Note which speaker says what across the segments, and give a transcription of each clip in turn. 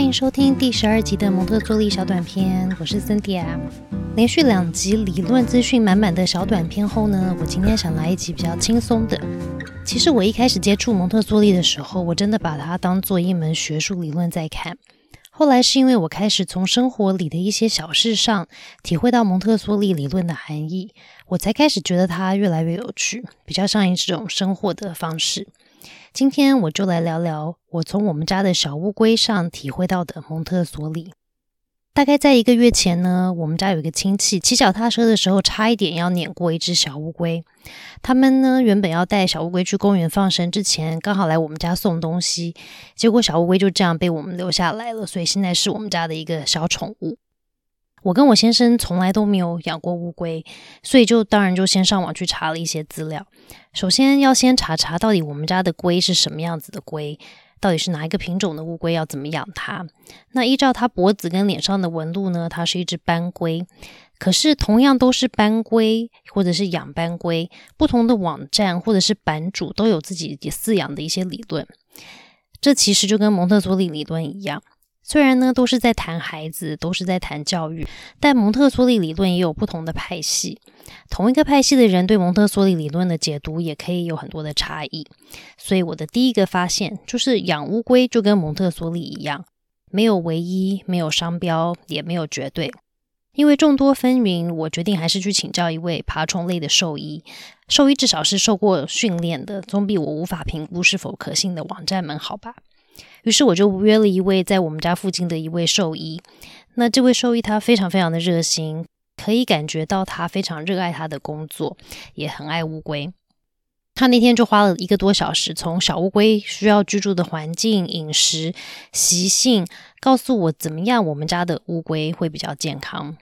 Speaker 1: 欢迎收听第十二集的蒙特梭利小短片，我是 Cynthia。连续两集理论资讯满满的小短片后呢，我今天想来一集比较轻松的。其实我一开始接触蒙特梭利的时候，我真的把它当做一门学术理论在看。后来是因为我开始从生活里的一些小事上体会到蒙特梭利理论的含义，我才开始觉得它越来越有趣，比较像一种生活的方式。今天我就来聊聊我从我们家的小乌龟上体会到的蒙特梭利。大概在一个月前呢，我们家有一个亲戚骑脚踏车的时候，差一点要碾过一只小乌龟。他们呢原本要带小乌龟去公园放生，之前刚好来我们家送东西，结果小乌龟就这样被我们留下来了，所以现在是我们家的一个小宠物。我跟我先生从来都没有养过乌龟，所以就当然就先上网去查了一些资料。首先要先查查到底我们家的龟是什么样子的龟，到底是哪一个品种的乌龟，要怎么养它。那依照它脖子跟脸上的纹路呢，它是一只斑龟。可是同样都是斑龟或者是养斑龟，不同的网站或者是版主都有自己饲养的一些理论。这其实就跟蒙特梭利理论一样。虽然呢都是在谈孩子，都是在谈教育，但蒙特梭利理论也有不同的派系。同一个派系的人对蒙特梭利理论的解读也可以有很多的差异。所以我的第一个发现就是，养乌龟就跟蒙特梭利一样，没有唯一，没有商标，也没有绝对。因为众多纷纭，我决定还是去请教一位爬虫类的兽医。兽医至少是受过训练的，总比我无法评估是否可信的网站们好吧。于是我就约了一位在我们家附近的一位兽医。那这位兽医他非常非常的热心，可以感觉到他非常热爱他的工作，也很爱乌龟。他那天就花了一个多小时，从小乌龟需要居住的环境、饮食习性，告诉我怎么样我们家的乌龟会比较健康。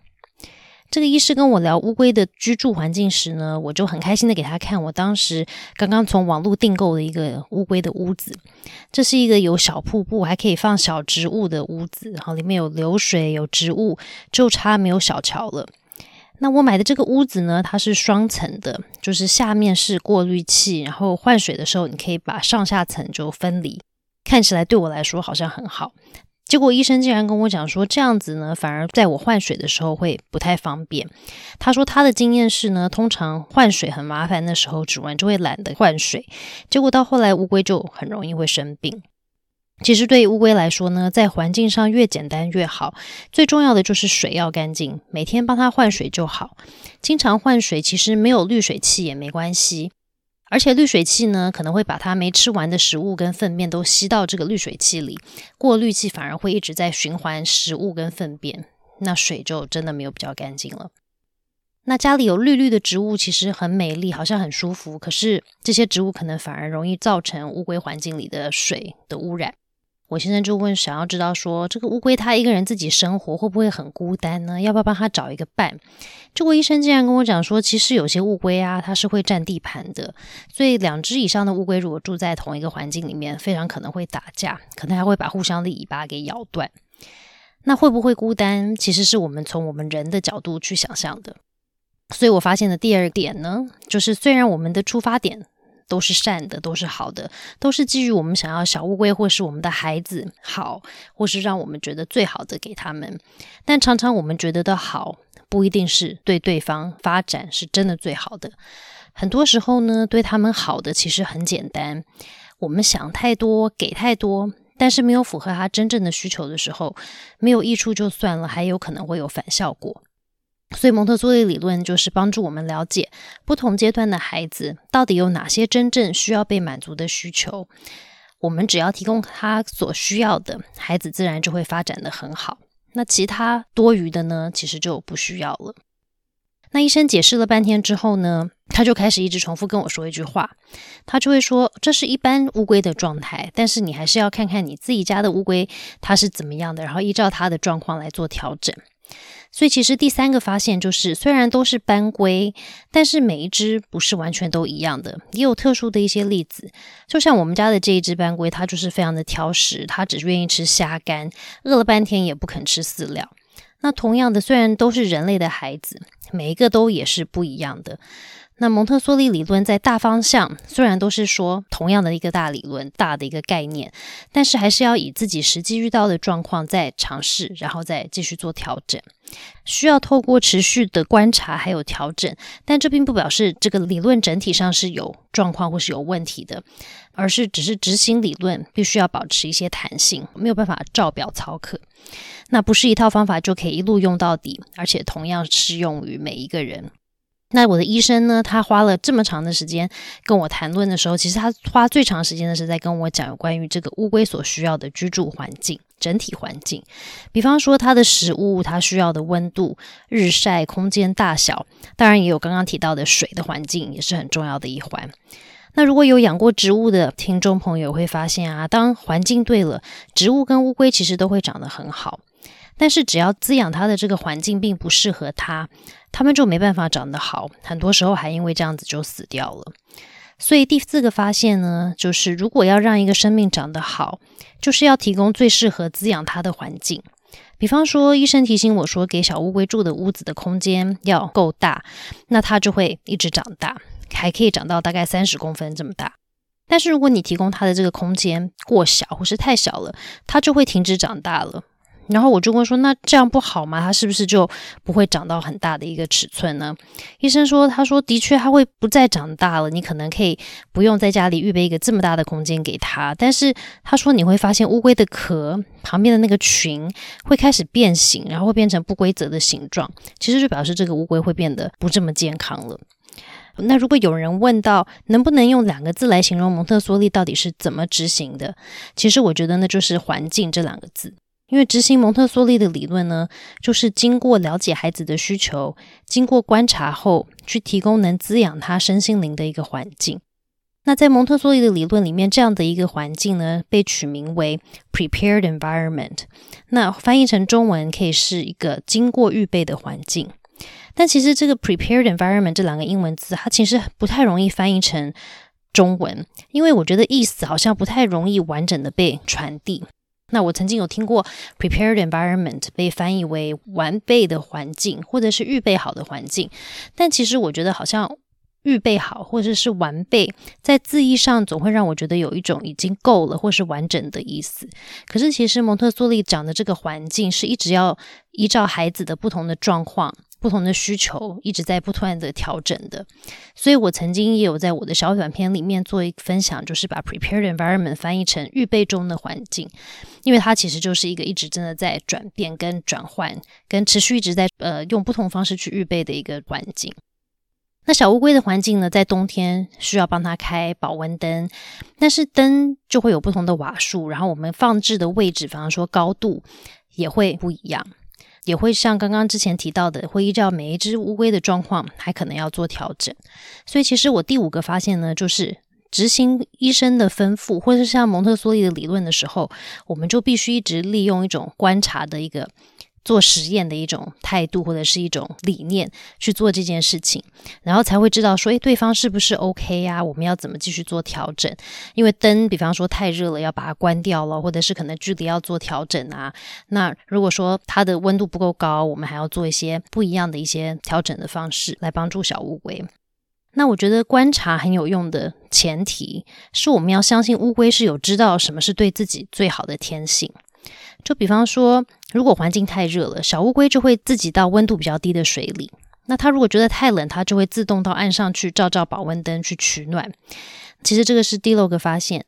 Speaker 1: 这个医师跟我聊乌龟的居住环境时呢，我就很开心的给他看我当时刚刚从网络订购的一个乌龟的屋子。这是一个有小瀑布，还可以放小植物的屋子，然后里面有流水、有植物，就差没有小桥了。那我买的这个屋子呢，它是双层的，就是下面是过滤器，然后换水的时候你可以把上下层就分离，看起来对我来说好像很好。结果医生竟然跟我讲说，这样子呢，反而在我换水的时候会不太方便。他说他的经验是呢，通常换水很麻烦的时候，主人就会懒得换水。结果到后来，乌龟就很容易会生病。其实对于乌龟来说呢，在环境上越简单越好，最重要的就是水要干净，每天帮它换水就好。经常换水，其实没有滤水器也没关系。而且滤水器呢，可能会把它没吃完的食物跟粪便都吸到这个滤水器里，过滤器反而会一直在循环食物跟粪便，那水就真的没有比较干净了。那家里有绿绿的植物，其实很美丽，好像很舒服，可是这些植物可能反而容易造成乌龟环境里的水的污染。我先生就问，想要知道说，这个乌龟它一个人自己生活会不会很孤单呢？要不要帮他找一个伴？结果医生竟然跟我讲说，其实有些乌龟啊，它是会占地盘的，所以两只以上的乌龟如果住在同一个环境里面，非常可能会打架，可能还会把互相的尾巴给咬断。那会不会孤单？其实是我们从我们人的角度去想象的。所以我发现的第二点呢，就是虽然我们的出发点。都是善的，都是好的，都是基于我们想要小乌龟或是我们的孩子好，或是让我们觉得最好的给他们。但常常我们觉得的好，不一定是对对方发展是真的最好的。很多时候呢，对他们好的其实很简单。我们想太多，给太多，但是没有符合他真正的需求的时候，没有益处就算了，还有可能会有反效果。所以蒙特梭利理论就是帮助我们了解不同阶段的孩子到底有哪些真正需要被满足的需求。我们只要提供他所需要的，孩子自然就会发展的很好。那其他多余的呢，其实就不需要了。那医生解释了半天之后呢，他就开始一直重复跟我说一句话，他就会说：“这是一般乌龟的状态，但是你还是要看看你自己家的乌龟它是怎么样的，然后依照它的状况来做调整。”所以，其实第三个发现就是，虽然都是斑龟，但是每一只不是完全都一样的，也有特殊的一些例子。就像我们家的这一只斑龟，它就是非常的挑食，它只愿意吃虾干，饿了半天也不肯吃饲料。那同样的，虽然都是人类的孩子，每一个都也是不一样的。那蒙特梭利理论在大方向虽然都是说同样的一个大理论、大的一个概念，但是还是要以自己实际遇到的状况再尝试，然后再继续做调整。需要透过持续的观察还有调整，但这并不表示这个理论整体上是有状况或是有问题的，而是只是执行理论必须要保持一些弹性，没有办法照表操课。那不是一套方法就可以一路用到底，而且同样适用于每一个人。那我的医生呢？他花了这么长的时间跟我谈论的时候，其实他花最长时间的是在跟我讲有关于这个乌龟所需要的居住环境、整体环境。比方说，它的食物，它需要的温度、日晒空间大小，当然也有刚刚提到的水的环境，也是很重要的一环。那如果有养过植物的听众朋友会发现啊，当环境对了，植物跟乌龟其实都会长得很好。但是只要滋养它的这个环境并不适合它，它们就没办法长得好，很多时候还因为这样子就死掉了。所以第四个发现呢，就是如果要让一个生命长得好，就是要提供最适合滋养它的环境。比方说，医生提醒我说，给小乌龟住的屋子的空间要够大，那它就会一直长大，还可以长到大概三十公分这么大。但是如果你提供它的这个空间过小或是太小了，它就会停止长大了。然后我就问说：“那这样不好吗？它是不是就不会长到很大的一个尺寸呢？”医生说：“他说的确，它会不再长大了。你可能可以不用在家里预备一个这么大的空间给它。但是他说你会发现乌龟的壳旁边的那个群会开始变形，然后会变成不规则的形状，其实就表示这个乌龟会变得不这么健康了。那如果有人问到能不能用两个字来形容蒙特梭利到底是怎么执行的，其实我觉得那就是环境这两个字。”因为执行蒙特梭利的理论呢，就是经过了解孩子的需求，经过观察后，去提供能滋养他身心灵的一个环境。那在蒙特梭利的理论里面，这样的一个环境呢，被取名为 prepared environment。那翻译成中文可以是一个经过预备的环境。但其实这个 prepared environment 这两个英文字，它其实不太容易翻译成中文，因为我觉得意思好像不太容易完整的被传递。那我曾经有听过 prepared environment 被翻译为完备的环境，或者是预备好的环境，但其实我觉得好像预备好或者是完备，在字义上总会让我觉得有一种已经够了或是完整的意思。可是其实蒙特梭利讲的这个环境是一直要依照孩子的不同的状况。不同的需求一直在不断的调整的，所以我曾经也有在我的小短片里面做一个分享，就是把 prepared environment 翻译成预备中的环境，因为它其实就是一个一直真的在转变、跟转换、跟持续一直在呃用不同方式去预备的一个环境。那小乌龟的环境呢，在冬天需要帮它开保温灯，但是灯就会有不同的瓦数，然后我们放置的位置，比方说高度也会不一样。也会像刚刚之前提到的，会依照每一只乌龟的状况，还可能要做调整。所以，其实我第五个发现呢，就是执行医生的吩咐，或者是像蒙特梭利的理论的时候，我们就必须一直利用一种观察的一个。做实验的一种态度或者是一种理念去做这件事情，然后才会知道说，诶，对方是不是 OK 呀？我们要怎么继续做调整？因为灯，比方说太热了，要把它关掉了，或者是可能距离要做调整啊。那如果说它的温度不够高，我们还要做一些不一样的一些调整的方式来帮助小乌龟。那我觉得观察很有用的前提是我们要相信乌龟是有知道什么是对自己最好的天性。就比方说，如果环境太热了，小乌龟就会自己到温度比较低的水里。那它如果觉得太冷，它就会自动到岸上去照照保温灯去取暖。其实这个是第六个发现，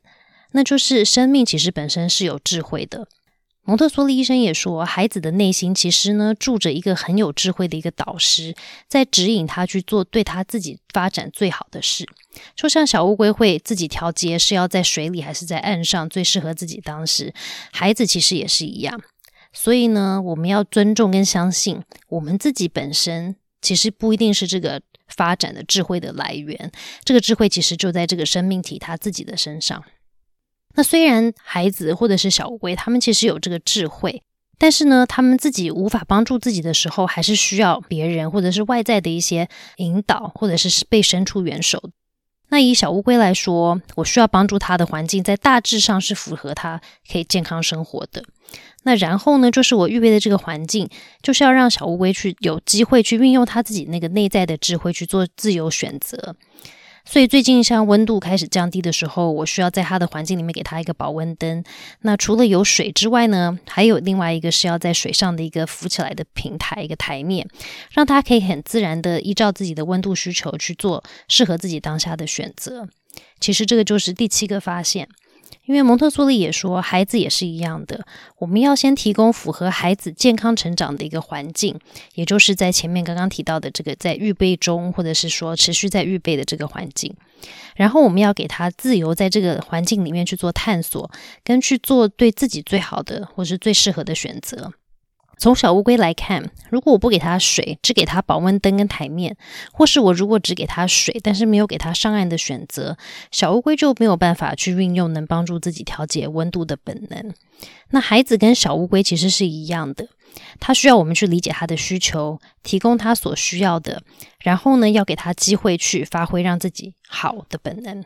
Speaker 1: 那就是生命其实本身是有智慧的。蒙特梭利医生也说，孩子的内心其实呢住着一个很有智慧的一个导师，在指引他去做对他自己发展最好的事。就像小乌龟会自己调节是要在水里还是在岸上最适合自己当时，孩子其实也是一样。所以呢，我们要尊重跟相信我们自己本身，其实不一定是这个发展的智慧的来源。这个智慧其实就在这个生命体他自己的身上。那虽然孩子或者是小乌龟，他们其实有这个智慧，但是呢，他们自己无法帮助自己的时候，还是需要别人或者是外在的一些引导，或者是被伸出援手。那以小乌龟来说，我需要帮助它的环境在大致上是符合它可以健康生活的。那然后呢，就是我预备的这个环境，就是要让小乌龟去有机会去运用它自己那个内在的智慧去做自由选择。所以最近像温度开始降低的时候，我需要在它的环境里面给它一个保温灯。那除了有水之外呢，还有另外一个是要在水上的一个浮起来的平台，一个台面，让它可以很自然的依照自己的温度需求去做适合自己当下的选择。其实这个就是第七个发现。因为蒙特梭利也说，孩子也是一样的，我们要先提供符合孩子健康成长的一个环境，也就是在前面刚刚提到的这个在预备中，或者是说持续在预备的这个环境，然后我们要给他自由在这个环境里面去做探索，跟去做对自己最好的或是最适合的选择。从小乌龟来看，如果我不给它水，只给它保温灯跟台面，或是我如果只给它水，但是没有给它上岸的选择，小乌龟就没有办法去运用能帮助自己调节温度的本能。那孩子跟小乌龟其实是一样的，他需要我们去理解他的需求，提供他所需要的，然后呢，要给他机会去发挥让自己好的本能。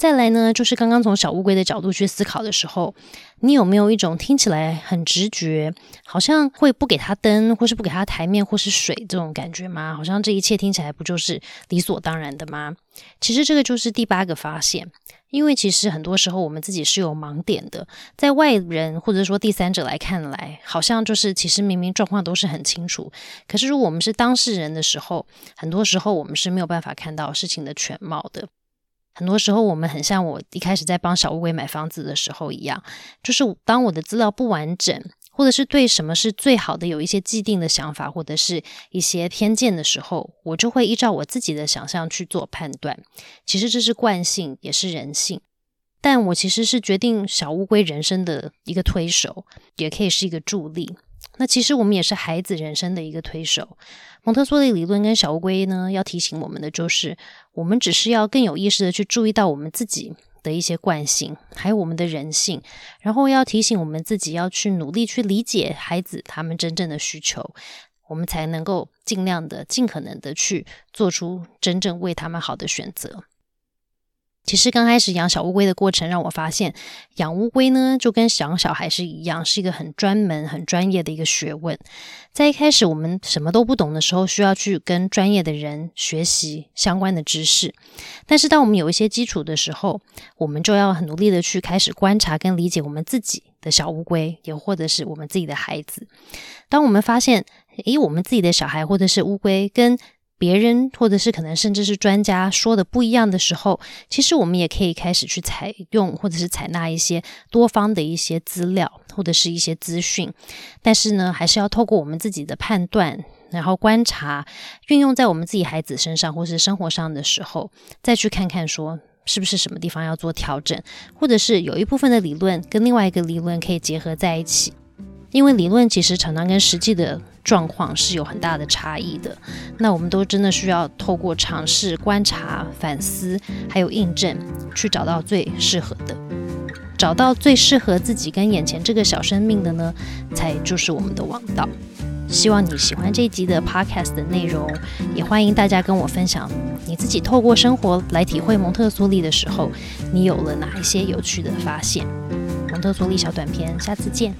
Speaker 1: 再来呢，就是刚刚从小乌龟的角度去思考的时候，你有没有一种听起来很直觉，好像会不给它灯，或是不给它台面，或是水这种感觉吗？好像这一切听起来不就是理所当然的吗？其实这个就是第八个发现，因为其实很多时候我们自己是有盲点的，在外人或者说第三者来看来，好像就是其实明明状况都是很清楚，可是如果我们是当事人的时候，很多时候我们是没有办法看到事情的全貌的。很多时候，我们很像我一开始在帮小乌龟买房子的时候一样，就是当我的资料不完整，或者是对什么是最好的有一些既定的想法，或者是一些偏见的时候，我就会依照我自己的想象去做判断。其实这是惯性，也是人性。但我其实是决定小乌龟人生的一个推手，也可以是一个助力。那其实我们也是孩子人生的一个推手。蒙特梭利理论跟小乌龟呢，要提醒我们的就是，我们只是要更有意识的去注意到我们自己的一些惯性，还有我们的人性，然后要提醒我们自己要去努力去理解孩子他们真正的需求，我们才能够尽量的、尽可能的去做出真正为他们好的选择。其实刚开始养小乌龟的过程，让我发现养乌龟呢，就跟养小孩是一样，是一个很专门、很专业的一个学问。在一开始我们什么都不懂的时候，需要去跟专业的人学习相关的知识。但是当我们有一些基础的时候，我们就要很努力的去开始观察跟理解我们自己的小乌龟，也或者是我们自己的孩子。当我们发现，诶，我们自己的小孩或者是乌龟跟别人或者是可能甚至是专家说的不一样的时候，其实我们也可以开始去采用或者是采纳一些多方的一些资料或者是一些资讯，但是呢，还是要透过我们自己的判断，然后观察运用在我们自己孩子身上或是生活上的时候，再去看看说是不是什么地方要做调整，或者是有一部分的理论跟另外一个理论可以结合在一起。因为理论其实常常跟实际的状况是有很大的差异的，那我们都真的需要透过尝试、观察、反思，还有印证，去找到最适合的，找到最适合自己跟眼前这个小生命的呢，才就是我们的王道。希望你喜欢这一集的 podcast 的内容，也欢迎大家跟我分享你自己透过生活来体会蒙特梭利的时候，你有了哪一些有趣的发现。蒙特梭利小短片，下次见。